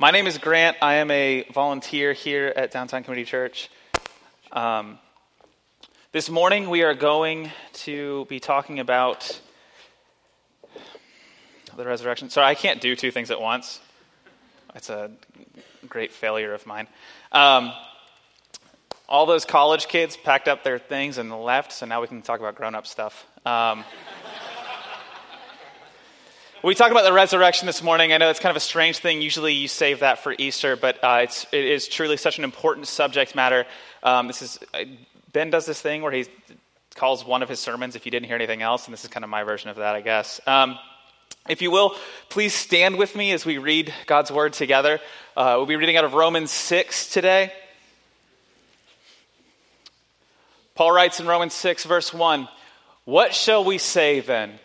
My name is Grant. I am a volunteer here at Downtown Community Church. Um, this morning we are going to be talking about the resurrection. Sorry, I can't do two things at once. It's a great failure of mine. Um, all those college kids packed up their things and left, so now we can talk about grown up stuff. Um, we talk about the resurrection this morning. I know it's kind of a strange thing. Usually you save that for Easter, but uh, it's, it is truly such an important subject matter. Um, this is uh, Ben does this thing where he calls one of his sermons if you didn't hear anything else, and this is kind of my version of that, I guess. Um, if you will, please stand with me as we read God's word together. Uh, we'll be reading out of Romans 6 today. Paul writes in Romans 6, verse 1 What shall we say then?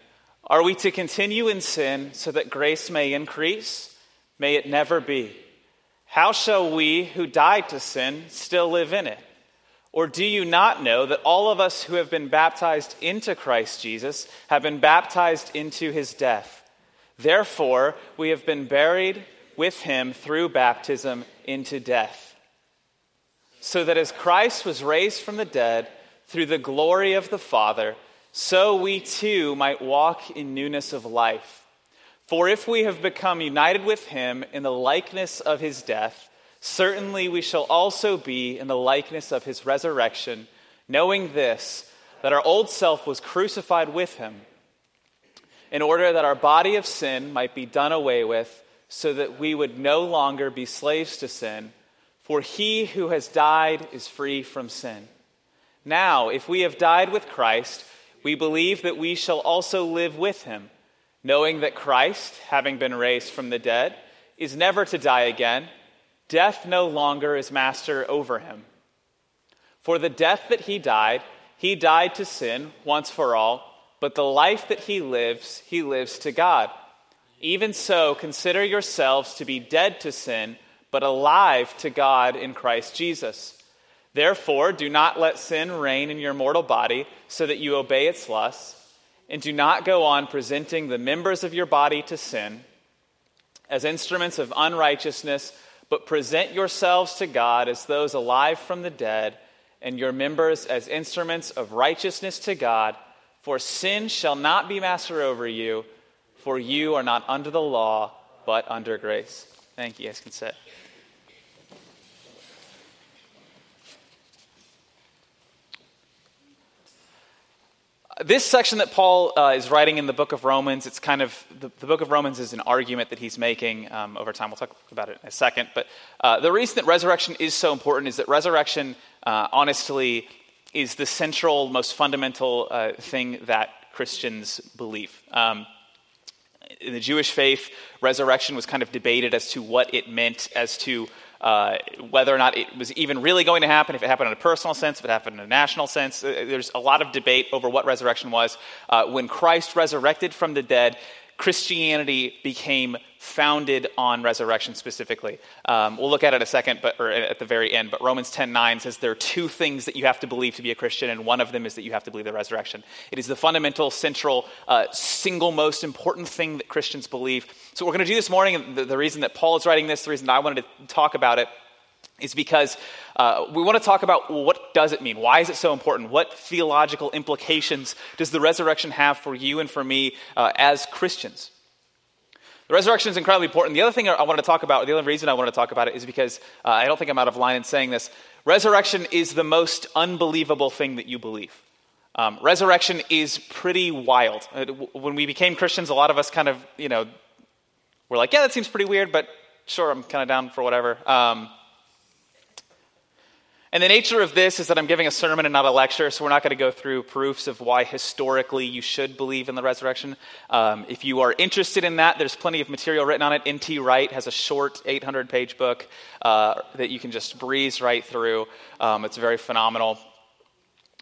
Are we to continue in sin so that grace may increase? May it never be. How shall we who died to sin still live in it? Or do you not know that all of us who have been baptized into Christ Jesus have been baptized into his death? Therefore, we have been buried with him through baptism into death. So that as Christ was raised from the dead through the glory of the Father, so we too might walk in newness of life. For if we have become united with him in the likeness of his death, certainly we shall also be in the likeness of his resurrection, knowing this, that our old self was crucified with him, in order that our body of sin might be done away with, so that we would no longer be slaves to sin. For he who has died is free from sin. Now, if we have died with Christ, we believe that we shall also live with him, knowing that Christ, having been raised from the dead, is never to die again. Death no longer is master over him. For the death that he died, he died to sin once for all, but the life that he lives, he lives to God. Even so, consider yourselves to be dead to sin, but alive to God in Christ Jesus. Therefore, do not let sin reign in your mortal body so that you obey its lusts, and do not go on presenting the members of your body to sin as instruments of unrighteousness, but present yourselves to God as those alive from the dead, and your members as instruments of righteousness to God. For sin shall not be master over you, for you are not under the law, but under grace. Thank you. You guys can sit. This section that Paul uh, is writing in the book of Romans, it's kind of, the, the book of Romans is an argument that he's making um, over time. We'll talk about it in a second. But uh, the reason that resurrection is so important is that resurrection, uh, honestly, is the central, most fundamental uh, thing that Christians believe. Um, in the Jewish faith, resurrection was kind of debated as to what it meant, as to uh, whether or not it was even really going to happen, if it happened in a personal sense, if it happened in a national sense. Uh, there's a lot of debate over what resurrection was. Uh, when Christ resurrected from the dead, Christianity became founded on resurrection specifically. Um, we'll look at it a second, but or at the very end. But Romans 10:9 says there are two things that you have to believe to be a Christian, and one of them is that you have to believe the resurrection. It is the fundamental, central, uh, single most important thing that Christians believe. So, what we're going to do this morning, the, the reason that Paul is writing this, the reason I wanted to talk about it, is because uh, we want to talk about what does it mean? Why is it so important? What theological implications does the resurrection have for you and for me uh, as Christians? The resurrection is incredibly important. The other thing I want to talk about, the other reason I want to talk about it is because uh, I don't think I'm out of line in saying this. Resurrection is the most unbelievable thing that you believe. Um, resurrection is pretty wild. Uh, when we became Christians, a lot of us kind of, you know, were like, yeah, that seems pretty weird, but sure, I'm kind of down for whatever. Um, and the nature of this is that I'm giving a sermon and not a lecture, so we're not going to go through proofs of why historically you should believe in the resurrection. Um, if you are interested in that, there's plenty of material written on it. N.T. Wright has a short 800 page book uh, that you can just breeze right through. Um, it's very phenomenal.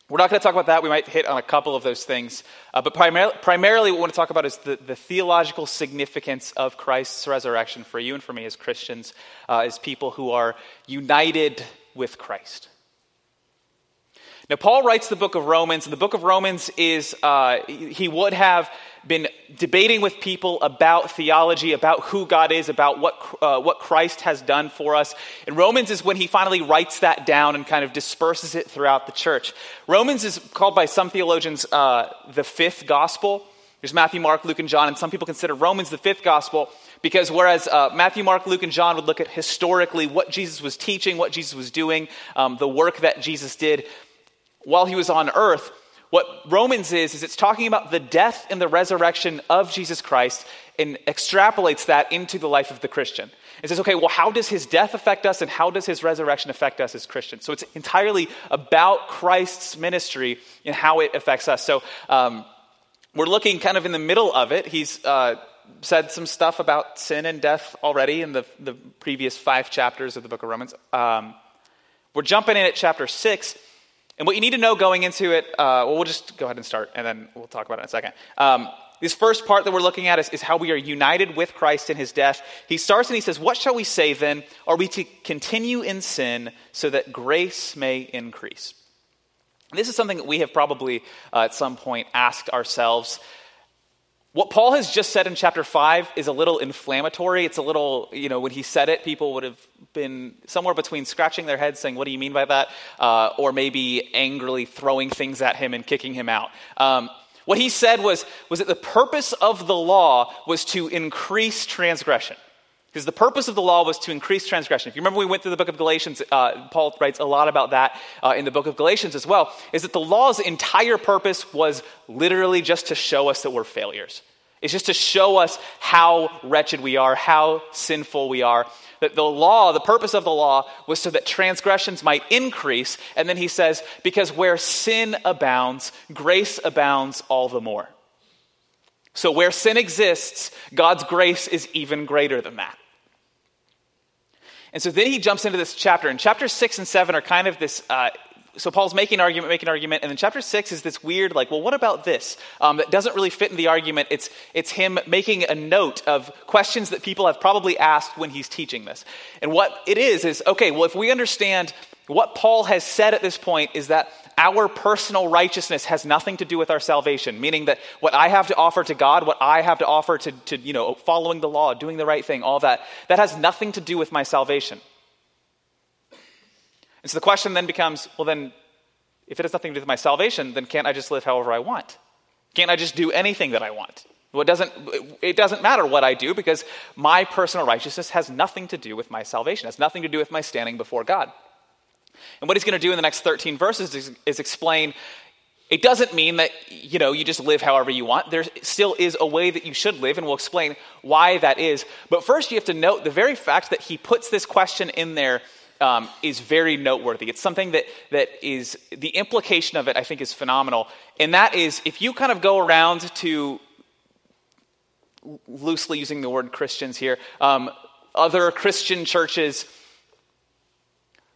We're not going to talk about that. We might hit on a couple of those things. Uh, but primar- primarily, what we want to talk about is the, the, theological significance of Christ's resurrection for you and for me as Christians, uh, as people who are united with Christ. Now, Paul writes the book of Romans, and the book of Romans is, uh, he would have been debating with people about theology, about who God is, about what, uh, what Christ has done for us. And Romans is when he finally writes that down and kind of disperses it throughout the church. Romans is called by some theologians uh, the fifth gospel. There's Matthew, Mark, Luke, and John, and some people consider Romans the fifth gospel because whereas uh, Matthew, Mark, Luke, and John would look at historically what Jesus was teaching, what Jesus was doing, um, the work that Jesus did, while he was on earth, what Romans is, is it's talking about the death and the resurrection of Jesus Christ and extrapolates that into the life of the Christian. It says, okay, well, how does his death affect us and how does his resurrection affect us as Christians? So it's entirely about Christ's ministry and how it affects us. So um, we're looking kind of in the middle of it. He's uh, said some stuff about sin and death already in the, the previous five chapters of the book of Romans. Um, we're jumping in at chapter six. And what you need to know going into it, uh, well, we'll just go ahead and start, and then we'll talk about it in a second. Um, this first part that we're looking at is, is, how we are united with Christ in his death. He starts and he says, What shall we say then? Are we to continue in sin so that grace may increase? This is something that we have probably uh, at some point asked ourselves. What Paul has just said in chapter 5 is a little inflammatory. It's a little, you know, when he said it, people would have been somewhere between scratching their heads saying, What do you mean by that? Uh, or maybe angrily throwing things at him and kicking him out. Um, what he said was, was that the purpose of the law was to increase transgression. Because the purpose of the law was to increase transgression. If you remember, we went through the book of Galatians, uh, Paul writes a lot about that uh, in the book of Galatians as well, is that the law's entire purpose was literally just to show us that we're failures. It's just to show us how wretched we are, how sinful we are. That the law, the purpose of the law, was so that transgressions might increase. And then he says, because where sin abounds, grace abounds all the more. So where sin exists, God's grace is even greater than that. And so then he jumps into this chapter, and chapter six and seven are kind of this. Uh, so Paul's making an argument, making an argument, and then chapter six is this weird, like, well, what about this? Um, that doesn't really fit in the argument. It's it's him making a note of questions that people have probably asked when he's teaching this. And what it is is okay. Well, if we understand what Paul has said at this point is that our personal righteousness has nothing to do with our salvation, meaning that what I have to offer to God, what I have to offer to, to you know, following the law, doing the right thing, all that, that has nothing to do with my salvation. And so the question then becomes well, then, if it has nothing to do with my salvation, then can't I just live however I want? Can't I just do anything that I want? Well, it, doesn't, it doesn't matter what I do because my personal righteousness has nothing to do with my salvation, it has nothing to do with my standing before God. And what he's going to do in the next 13 verses is, is explain it doesn't mean that you know you just live however you want. There still is a way that you should live, and we'll explain why that is. But first, you have to note the very fact that he puts this question in there um, is very noteworthy. It's something that that is the implication of it. I think is phenomenal, and that is if you kind of go around to loosely using the word Christians here, um, other Christian churches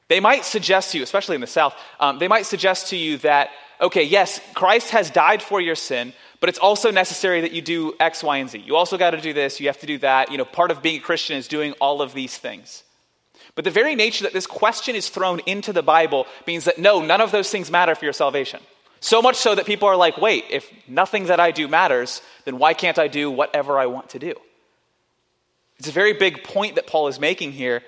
they might suggest to you, especially in the South, um, they might suggest to you that, okay, yes, Christ has died for your sin, but it's also necessary that you do X, Y, and Z. You also got to do this, you have to do that. You know, part of being a Christian is doing all of these things. But the very nature that this question is thrown into the Bible means that no, none of those things matter for your salvation. So much so that people are like, wait, if nothing that I do matters, then why can't I do whatever I want to do? It's a very big point that Paul is making here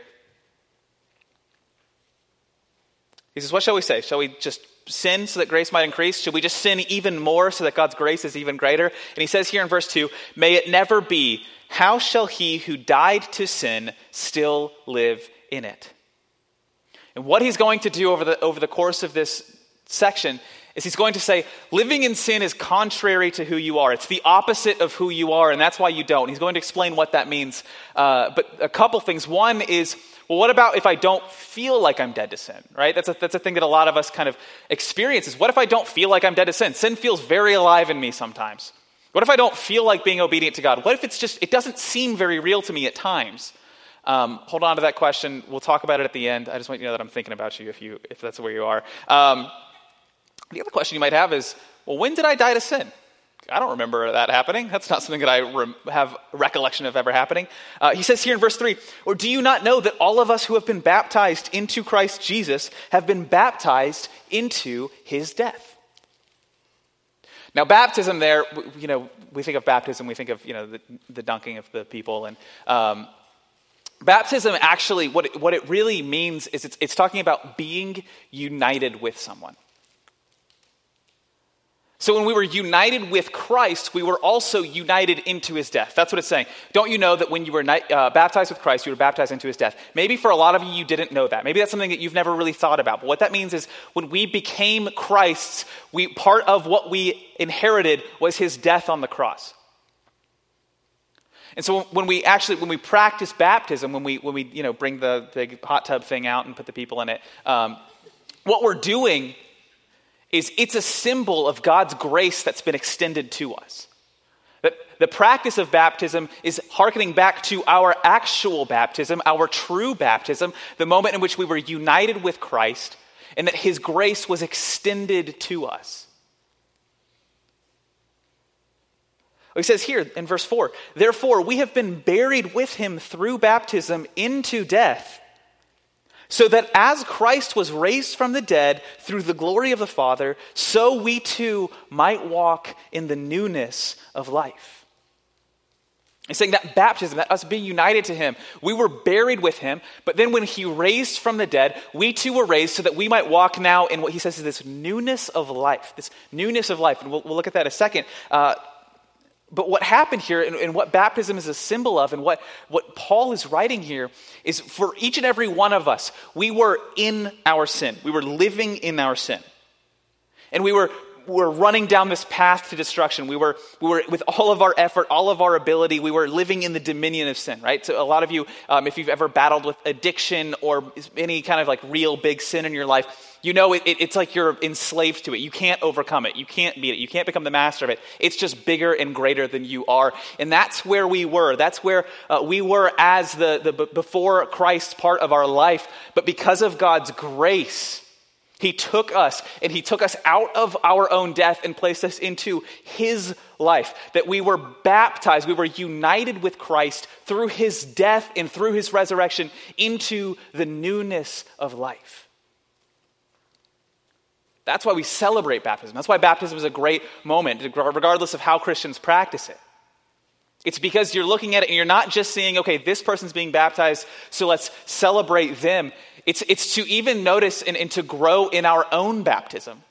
He says, What shall we say? Shall we just sin so that grace might increase? Should we just sin even more so that God's grace is even greater? And he says here in verse 2 May it never be. How shall he who died to sin still live in it? And what he's going to do over the, over the course of this section is he's going to say, living in sin is contrary to who you are. It's the opposite of who you are, and that's why you don't. He's going to explain what that means. Uh, but a couple things. One is well, what about if I don't feel like I'm dead to sin, right? That's a, that's a thing that a lot of us kind of experience is what if I don't feel like I'm dead to sin? Sin feels very alive in me sometimes. What if I don't feel like being obedient to God? What if it's just, it doesn't seem very real to me at times? Um, hold on to that question. We'll talk about it at the end. I just want you to know that I'm thinking about you if, you, if that's where you are. Um, the other question you might have is, well, when did I die to sin? I don't remember that happening. That's not something that I rem- have recollection of ever happening. Uh, he says here in verse 3 Or do you not know that all of us who have been baptized into Christ Jesus have been baptized into his death? Now, baptism there, you know, we think of baptism, we think of, you know, the, the dunking of the people. And um, baptism actually, what it, what it really means is it's, it's talking about being united with someone. So when we were united with Christ, we were also united into his death. That's what it's saying. Don't you know that when you were uh, baptized with Christ, you were baptized into his death? Maybe for a lot of you, you didn't know that. Maybe that's something that you've never really thought about. But what that means is when we became Christ's, we, part of what we inherited was his death on the cross. And so when we actually, when we practice baptism, when we, when we you know, bring the, the hot tub thing out and put the people in it, um, what we're doing is it's a symbol of God's grace that's been extended to us. That the practice of baptism is hearkening back to our actual baptism, our true baptism, the moment in which we were united with Christ, and that his grace was extended to us. He says here in verse 4 Therefore, we have been buried with him through baptism into death so that as Christ was raised from the dead through the glory of the Father, so we too might walk in the newness of life. He's saying that baptism, that us being united to Him, we were buried with Him, but then when He raised from the dead, we too were raised so that we might walk now in what He says is this newness of life, this newness of life. And we'll, we'll look at that in a second. Uh, but what happened here and, and, what baptism is a symbol of, and what, what Paul is writing here, is for each and every one of us, we were in our sin. We were living in our sin. And we were, were running down this path to destruction. We were, we were, with all of our effort, all of our ability, we were living in the dominion of sin, right? So, a lot of you, um, if you've ever battled with addiction or any kind of like real big sin in your life, you know it, it, it's like you're enslaved to it. You can't overcome it. You can't beat it. You can't become the master of it. It's just bigger and greater than you are. And that's where we were. That's where uh, we were as the, the before Christ part of our life. But because of God's grace, he took us and he took us out of our own death and placed us into his life. That we were baptized, we were united with Christ through his death and through his resurrection into the newness of life. That's why we celebrate baptism. That's why baptism is a great moment, regardless of how Christians practice it. It's because you're looking at it and you're not just seeing, okay, this person's being baptized, so let's celebrate them. It's, it's to even notice and, and to grow in our own baptism.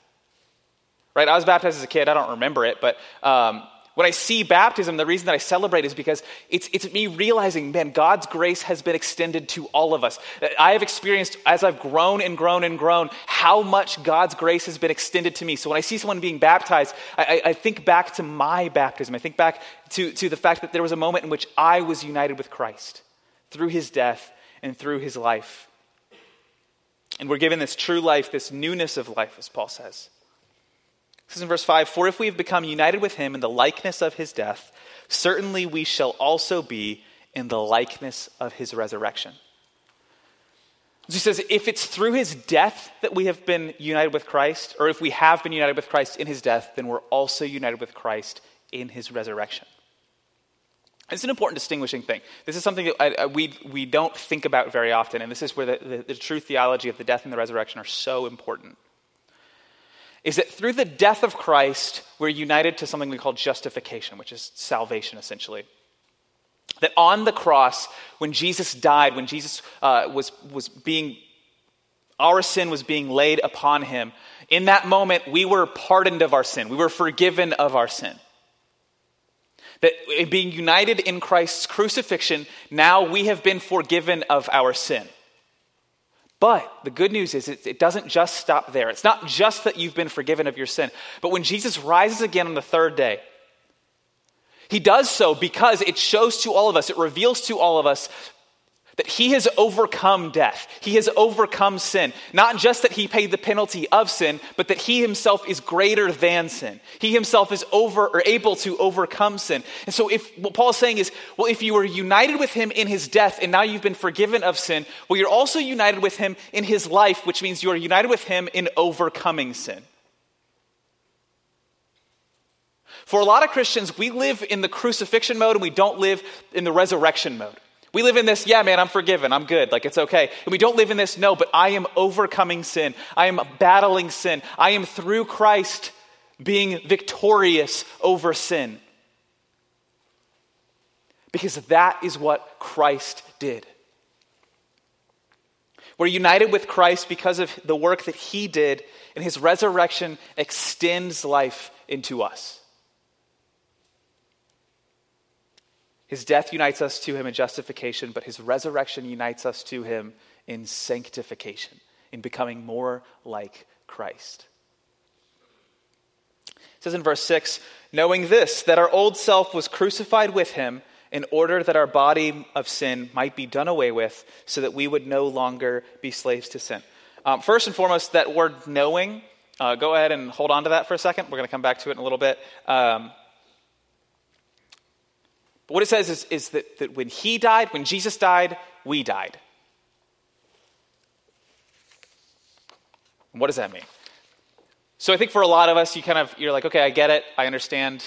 Right? I was baptized as a kid. I don't remember it, but um, when I see baptism, the reason that I celebrate is because it's, it's me realizing, man, God's grace has been extended to all of us. I have experienced, as I've grown and grown and grown, how much God's grace has been extended to me. So when I see someone being baptized, I, I think back to my baptism. I think back to, to the fact that there was a moment in which I was united with Christ through his death and through his life. And we're given this true life, this newness of life, as Paul says. This is in verse 5 For if we have become united with him in the likeness of his death, certainly we shall also be in the likeness of his resurrection. So he says, if it's through his death that we have been united with Christ, or if we have been united with Christ in his death, then we're also united with Christ in his resurrection. It's an important distinguishing thing. This is something that I, I, we, we don't think about very often, and this is where the, the, the true theology of the death and the resurrection are so important is that through the death of Christ, we're united to something we call justification, which is salvation, essentially. That on the cross, when Jesus died, when Jesus uh, was, was being, our sin was being laid upon him, in that moment, we were pardoned of our sin. We were forgiven of our sin. That being united in Christ's crucifixion, now we have been forgiven of our sin. But the good news is it, doesn't just stop there. It's not just that you've been forgiven of your sin, but when Jesus rises again on the third day, he does so because it shows to all of us, it reveals to all of us he has overcome death. He has overcome sin. Not just that he paid the penalty of sin, but that he himself is greater than sin. He himself is over or able to overcome sin. And so if what Paul is saying is, well, if you were united with him in his death and now you've been forgiven of sin, well, you're also united with him in his life, which means you are united with him in overcoming sin. For a lot of Christians, we live in the crucifixion mode and we don't live in the resurrection mode. We live in this, yeah, man, I'm forgiven, I'm good, like it's okay. And we don't live in this, no, but I am overcoming sin. I am battling sin. I am through Christ being victorious over sin. Because that is what Christ did. We're united with Christ because of the work that he did, and his resurrection extends life into us. His death unites us to him in justification, but his resurrection unites us to him in sanctification, in becoming more like Christ. It says in verse 6 knowing this, that our old self was crucified with him in order that our body of sin might be done away with, so that we would no longer be slaves to sin. Um, first and foremost, that word knowing, uh, go ahead and hold on to that for a second. We're going to come back to it in a little bit. Um, but what it says is, is that, that when he died, when Jesus died, we died. What does that mean? So I think for a lot of us, you kind of, you're like, okay, I get it. I understand.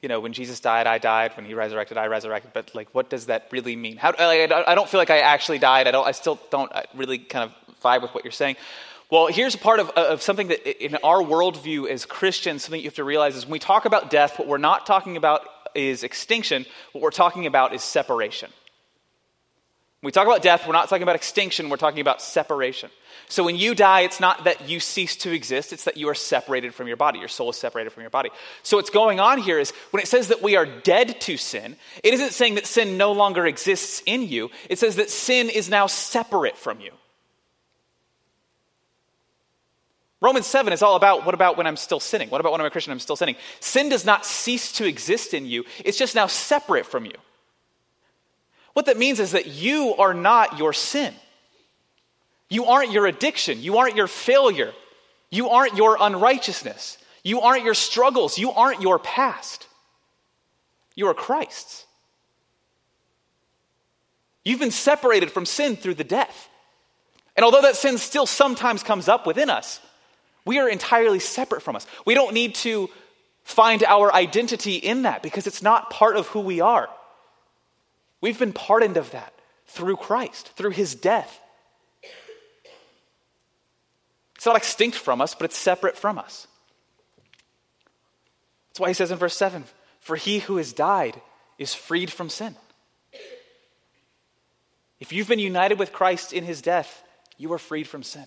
You know, when Jesus died, I died. When he resurrected, I resurrected. But like, what does that really mean? How, like, I don't feel like I actually died. I don't, I still don't uh, really kind of vibe with what you're saying. Well, here's a part of, of something that in our worldview as Christians, something you have to realize is when we talk about death, what we're not talking about is extinction, what we're talking about is separation. When we talk about death, we're not talking about extinction, we're talking about separation. So when you die, it's not that you cease to exist, it's that you are separated from your body. Your soul is separated from your body. So what's going on here is when it says that we are dead to sin, it isn't saying that sin no longer exists in you, it says that sin is now separate from you. Romans 7 is all about what about when I'm still sinning? What about when I'm a Christian I'm still sinning? Sin does not cease to exist in you, it's just now separate from you. What that means is that you are not your sin. You aren't your addiction. You aren't your failure. You aren't your unrighteousness. You aren't your struggles. You aren't your past. You are Christ's. You've been separated from sin through the death. And although that sin still sometimes comes up within us, we are entirely separate from us. We don't need to find our identity in that because it's not part of who we are. We've been pardoned of that through Christ, through his death. It's not extinct from us, but it's separate from us. That's why he says in verse 7 For he who has died is freed from sin. If you've been united with Christ in his death, you are freed from sin.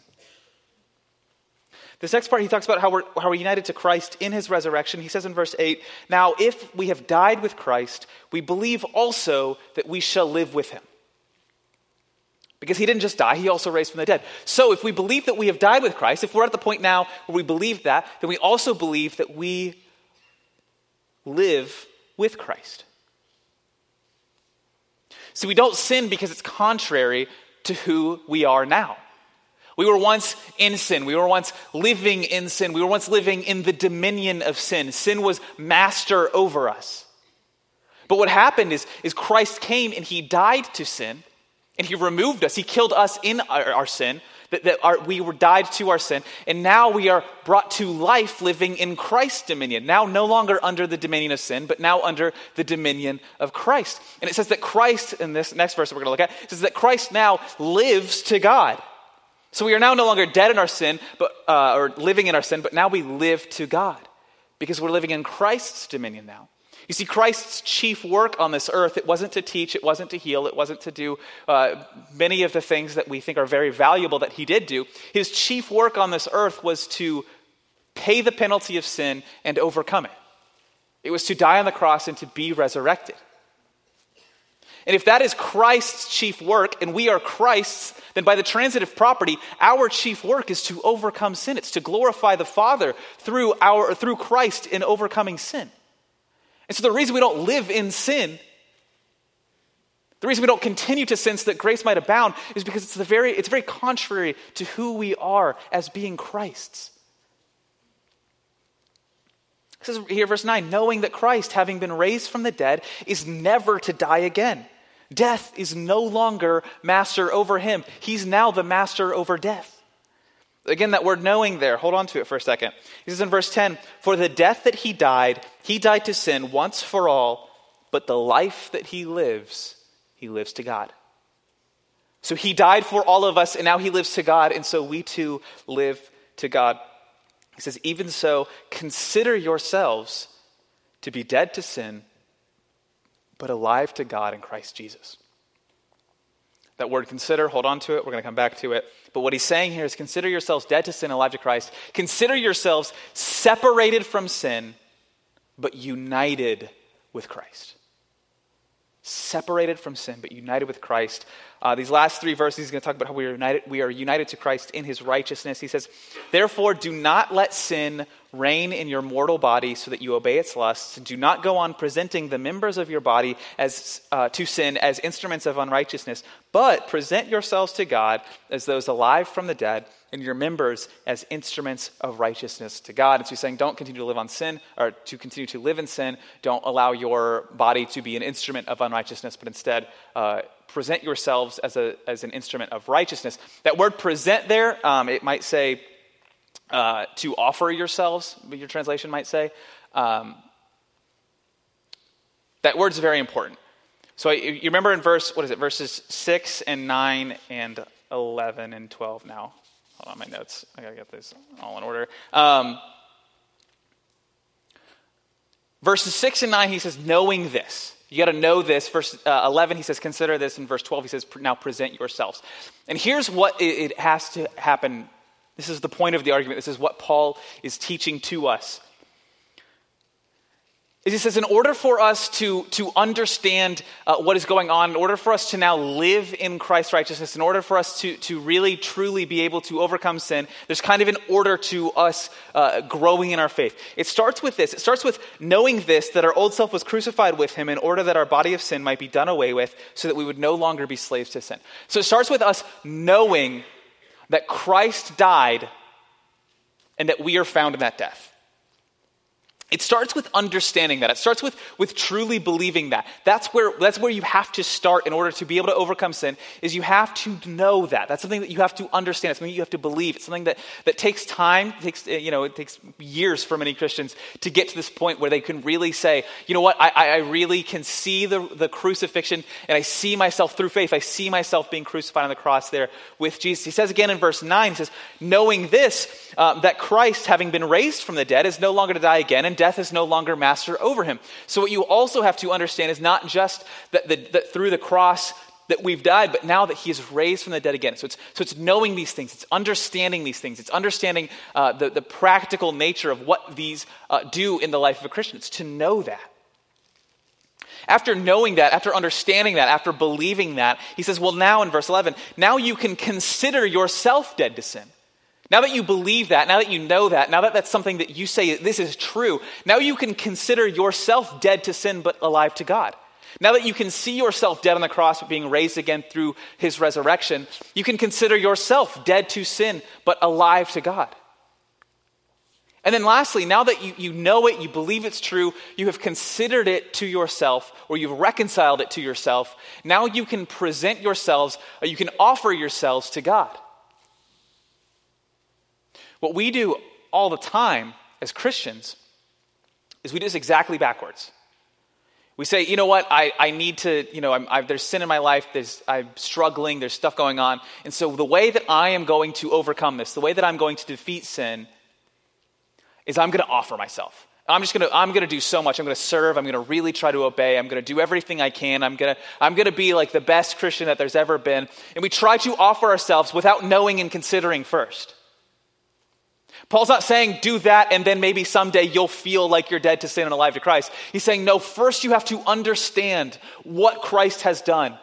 This next part, he talks about how we're, how we're united to Christ in his resurrection. He says in verse 8, Now, if we have died with Christ, we believe also that we shall live with him. Because he didn't just die, he also raised from the dead. So, if we believe that we have died with Christ, if we're at the point now where we believe that, then we also believe that we live with Christ. So, we don't sin because it's contrary to who we are now. We were once in sin. We were once living in sin. We were once living in the dominion of sin. Sin was master over us. But what happened is, is Christ came and he died to sin and he removed us. He killed us in our, our sin, that, that our, we were died to our sin. And now we are brought to life living in Christ's dominion. Now no longer under the dominion of sin, but now under the dominion of Christ. And it says that Christ, in this next verse we're going to look at, says that Christ now lives to God. So we are now no longer dead in our sin, but, uh, or living in our sin, but now we live to God because we're living in Christ's dominion now. You see, Christ's chief work on this earth, it wasn't to teach, it wasn't to heal, it wasn't to do uh, many of the things that we think are very valuable that he did do. His chief work on this earth was to pay the penalty of sin and overcome it. It was to die on the cross and to be resurrected. And if that is Christ's chief work and we are Christ's, then by the transitive property, our chief work is to overcome sin. It's to glorify the Father through, our, through Christ in overcoming sin. And so the reason we don't live in sin, the reason we don't continue to sin so that grace might abound is because it's, the very, it's very contrary to who we are as being Christ's. It says here, verse 9, knowing that Christ, having been raised from the dead, is never to die again. Death is no longer master over him. He's now the master over death. Again, that word knowing there, hold on to it for a second. He says in verse 10 For the death that he died, he died to sin once for all, but the life that he lives, he lives to God. So he died for all of us, and now he lives to God, and so we too live to God. He says, Even so, consider yourselves to be dead to sin, but alive to God in Christ Jesus. That word consider, hold on to it. We're going to come back to it. But what he's saying here is consider yourselves dead to sin, alive to Christ. Consider yourselves separated from sin, but united with Christ separated from sin, but united with Christ. Uh, these last three verses, he's going to talk about how we are, united, we are united to Christ in his righteousness. He says, Therefore, do not let sin reign in your mortal body so that you obey its lusts. Do not go on presenting the members of your body as, uh, to sin as instruments of unrighteousness, but present yourselves to God as those alive from the dead and your members as instruments of righteousness to God. And so he's saying, don't continue to live on sin or to continue to live in sin. Don't allow your body to be an instrument of unrighteousness, but instead uh, present yourselves as, a, as an instrument of righteousness. That word present there, um, it might say uh, to offer yourselves, your translation might say. Um, that word's very important. So you remember in verse, what is it, verses 6 and 9 and 11 and 12 now. Hold on, my notes. I gotta get this all in order. Um, verses 6 and 9, he says, knowing this. You got to know this. Verse uh, 11, he says, consider this. In verse 12, he says, now present yourselves. And here's what it, it has to happen. This is the point of the argument. This is what Paul is teaching to us is he says, in order for us to, to understand uh, what is going on, in order for us to now live in Christ's righteousness, in order for us to, to really truly be able to overcome sin, there's kind of an order to us uh, growing in our faith. It starts with this. It starts with knowing this, that our old self was crucified with him in order that our body of sin might be done away with, so that we would no longer be slaves to sin. So it starts with us knowing that Christ died and that we are found in that death. It starts with understanding that. It starts with, with truly believing that. That's where, that's where you have to start in order to be able to overcome sin, is you have to know that. That's something that you have to understand. It's something you have to believe. It's something that, that takes time, takes, eh, you know, it takes years for many Christians to get to this point where they can really say, you know what, I, I really can see the, the crucifixion and I see myself through faith. I see myself being crucified on the cross there with Jesus. He says again in verse 9, he says, knowing this, uh, that Christ, having been raised from the dead, is no longer to die again, and death is no longer master over him. So, what you also have to understand is not just that, the, that through the cross that we've died, but now that he is raised from the dead again. So it's, so it's knowing these things, it's understanding these things, it's understanding uh, the, the practical nature of what these uh, do in the life of a Christian. It's to know that. After knowing that, after understanding that, after believing that, he says, Well, now in verse 11, now you can consider yourself dead to sin. Now that you believe that, now that you know that, now that that's something that you say this is true, now you can consider yourself dead to sin but alive to God. Now that you can see yourself dead on the cross but being raised again through his resurrection, you can consider yourself dead to sin but alive to God. And then lastly, now that you, you know it, you believe it's true, you have considered it to yourself, or you've reconciled it to yourself, now you can present yourselves, you can offer yourselves to God. What we do all the time as Christians is we do this exactly backwards. We say, you know what, I, I need to, you know, I'm, there's sin in my life, there's, I'm struggling, there's stuff going on. And so the way that I am going to overcome this, the way that I'm going to defeat sin, is I'm going to offer myself. I'm just to, I'm to do so much. I'm to serve. I'm to really try to obey. I'm to do everything I can. I'm to, I'm to be like the best Christian that there's ever been. And we try to offer ourselves without knowing and considering first. Paul's not saying do that and then maybe someday you'll feel like you're dead to sin and alive to Christ. He's saying no, first you have to understand what Christ has done.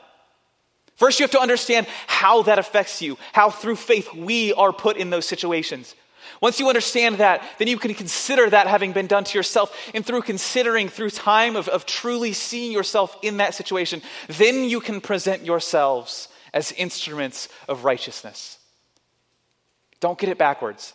First, you have to understand how that affects you, how through faith we are put in those situations. Once you understand that, then you can consider that having been done to yourself. And through considering, through time of, of truly seeing yourself in that situation, then you can present yourselves as instruments of righteousness. Don't get it backwards.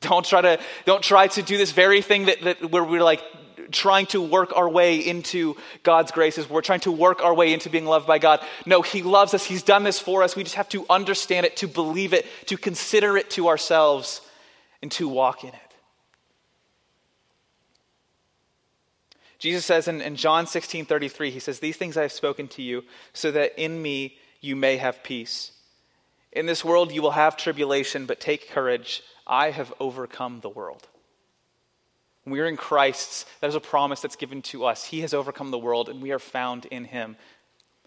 Don't try to, don't try to do this very thing that, that where we're like trying to work our way into God's graces. We're trying to work our way into being loved by God. No, He loves us. He's done this for us. We just have to understand it, to believe it, to consider it to ourselves, and to walk in it. Jesus says in, in John 16 33, He says, These things I have spoken to you, so that in me you may have peace. In this world you will have tribulation, but take courage. I have overcome the world. We are in Christ, that is a promise that's given to us. He has overcome the world, and we are found in Him.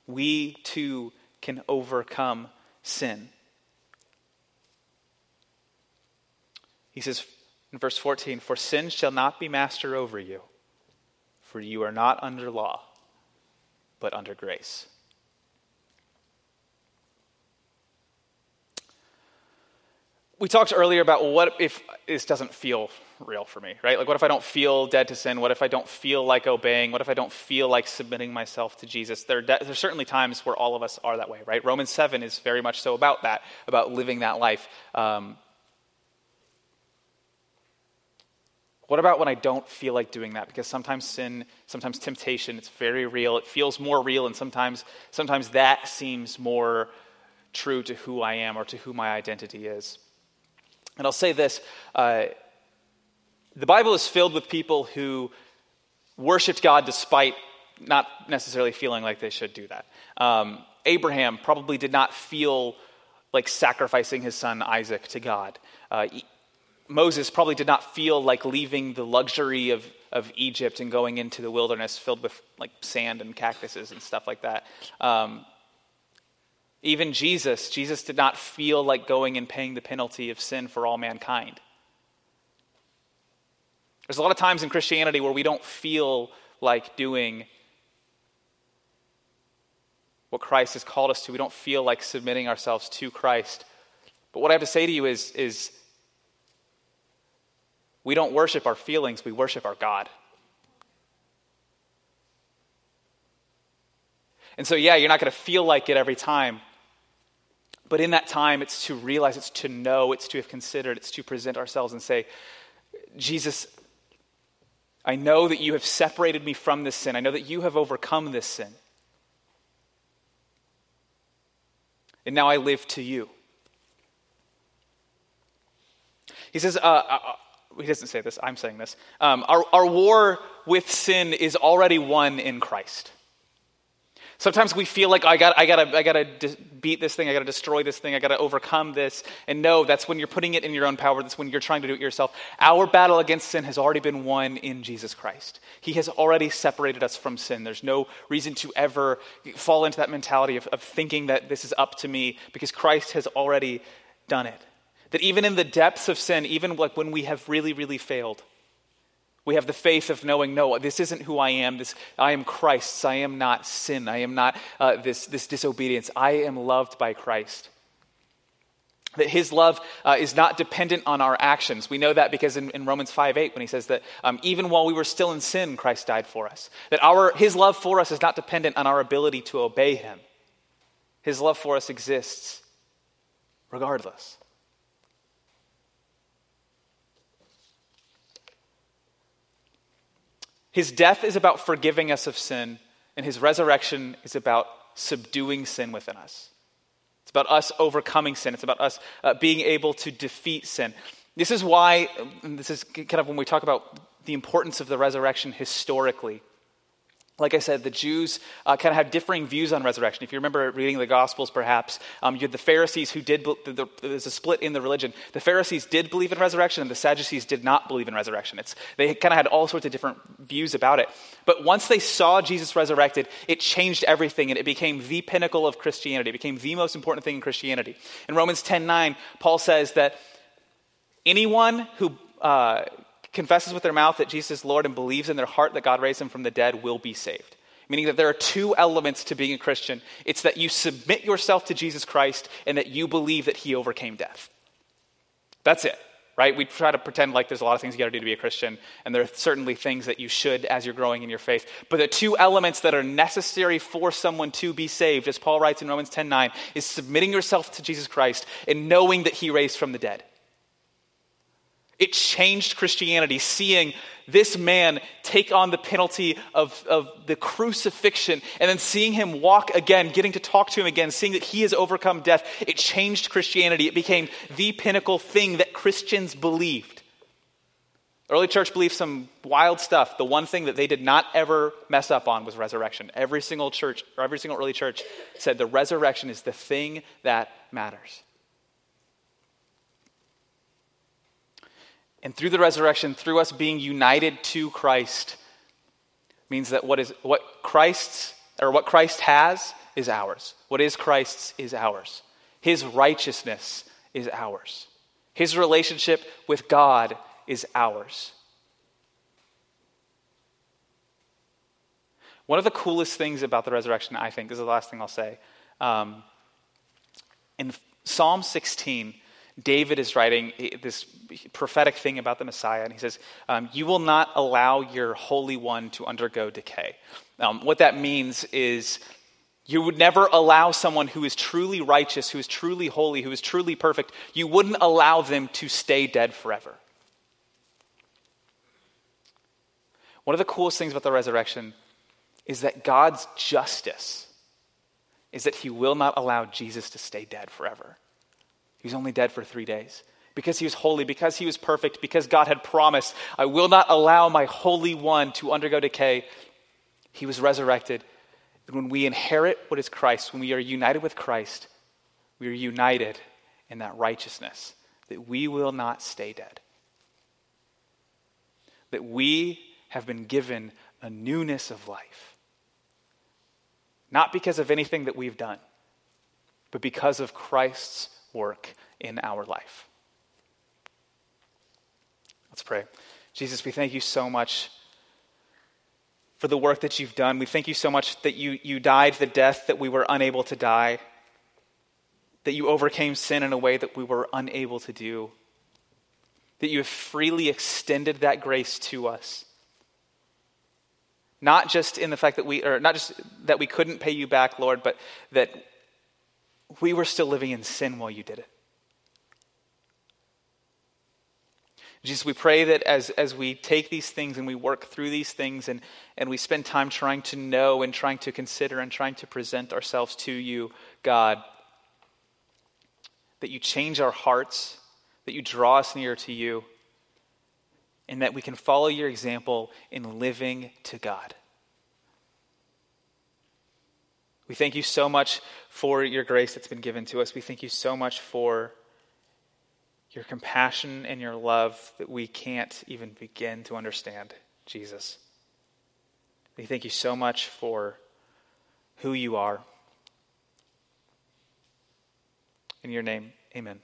We too can overcome sin. He says in verse 14, For sin shall not be master over you, for you are not under law, but under grace. We talked earlier about what if this doesn't feel real for me, right? Like, what if I don't feel dead to sin? What if I don't feel like obeying? What if I don't feel like submitting myself to Jesus? There, de- there's certainly times where all of us are that way, right? Romans 7 is very much so about that, about living that life. Um, what about when I don't feel like doing that? Because sometimes sin, sometimes temptation, it's very real. It feels more real, and sometimes, sometimes that seems more true to who I am or to who my identity is. And I'll say this uh, the Bible is filled with people who worshiped God despite not necessarily feeling like they should do that. Um, Abraham probably did not feel like sacrificing his son Isaac to God. Uh, Moses probably did not feel like leaving the luxury of, of Egypt and going into the wilderness filled with like sand and cactuses and stuff like that. Um, even Jesus, Jesus did not feel like going and paying the penalty of sin for all mankind. There's a lot of times in Christianity where we don't feel like doing what Christ has called us to. We don't feel like submitting ourselves to Christ. But what I have to say to you is, is we don't worship our feelings, we worship our God. And so, yeah, you're not going to feel like it every time. But in that time, it's to realize, it's to know, it's to have considered, it's to present ourselves and say, Jesus, I know that you have separated me from this sin. I know that you have overcome this sin. And now I live to you. He says, uh, uh, uh he doesn't say this, I'm saying this. Um, our, our war with sin is already won in Christ. Sometimes we feel like I got I got to I got to beat this thing, I got to destroy this thing, I got to overcome this. And no, that's when you're putting it in your own power. That's when you're trying to do it yourself. Our battle against sin has already been won in Jesus Christ. He has already separated us from sin. There's no reason to ever fall into that mentality of, of thinking that this is up to me because Christ has already done it. That even in the depths of sin, even like when we have really, really failed, we have the faith of knowing, no, this isn't who I am. This, I am Christ's. I am not sin. I am not uh, this, this disobedience. I am loved by Christ. That his love uh, is not dependent on our actions. We know that because in, in Romans 5 8, when he says that um, even while we were still in sin, Christ died for us. That our, his love for us is not dependent on our ability to obey him. His love for us exists regardless. His death is about forgiving us of sin, and his resurrection is about subduing sin within us. It's about us overcoming sin, it's about us uh, being able to defeat sin. This is why, this is kind of when we talk about the importance of the resurrection historically like I said, the Jews uh, kind of had differing views on resurrection. If you remember reading the Gospels, perhaps, um, you had the Pharisees who did, there's a split in the religion. The Pharisees did believe in resurrection, and the Sadducees did not believe in resurrection. It's, they kind of had all sorts of different views about it. But once they saw Jesus resurrected, it changed everything, and it became the pinnacle of Christianity. It became the most important thing in Christianity. In Romans 10 9, Paul says that anyone who uh, confesses with their mouth that Jesus is Lord and believes in their heart that God raised him from the dead will be saved. Meaning that there are two elements to being a Christian it's that you submit yourself to Jesus Christ and that you believe that he overcame death. That's it, right? We try to pretend like there's a lot of things you got to do to be a Christian, and there are certainly things that you should as you're growing in your faith. But the two elements that are necessary for someone to be saved, as Paul writes in Romans 10 9, is submitting yourself to Jesus Christ and knowing that he raised from the dead. It changed Christianity, seeing this man take on the penalty of, of the crucifixion and then seeing him walk again, getting to talk to him again, seeing that he has overcome death. It changed Christianity. It became the pinnacle thing that Christians believed. Early church believed some wild stuff. The one thing that they did not ever mess up on was resurrection. Every single church, or every single early church said the resurrection is the thing that matters. And through the resurrection, through us being united to Christ, means that what is what Christ's or what Christ has is ours. What is Christ's is ours. His righteousness is ours. His relationship with God is ours. One of the coolest things about the resurrection, I think, is the last thing I'll say. Um, in Psalm 16, David is writing this prophetic thing about the Messiah, and he says, um, You will not allow your Holy One to undergo decay. Um, what that means is you would never allow someone who is truly righteous, who is truly holy, who is truly perfect, you wouldn't allow them to stay dead forever. One of the coolest things about the resurrection is that God's justice is that he will not allow Jesus to stay dead forever. He was only dead for three days. Because he was holy, because he was perfect, because God had promised, I will not allow my Holy One to undergo decay. He was resurrected. And when we inherit what is Christ, when we are united with Christ, we are united in that righteousness, that we will not stay dead. That we have been given a newness of life. Not because of anything that we've done, but because of Christ's work in our life. Let's pray. Jesus, we thank you so much for the work that you've done. We thank you so much that you, you died the death that we were unable to die, that you overcame sin in a way that we were unable to do, that you have freely extended that grace to us. Not just in the fact that we, or not just that we couldn't pay you back, Lord, but that we were still living in sin while you did it. Jesus, we pray that as, as we take these things and we work through these things and, and we spend time trying to know and trying to consider and trying to present ourselves to you, God, that you change our hearts, that you draw us near to you, and that we can follow your example in living to God. We thank you so much for your grace that's been given to us. We thank you so much for your compassion and your love that we can't even begin to understand, Jesus. We thank you so much for who you are. In your name, amen.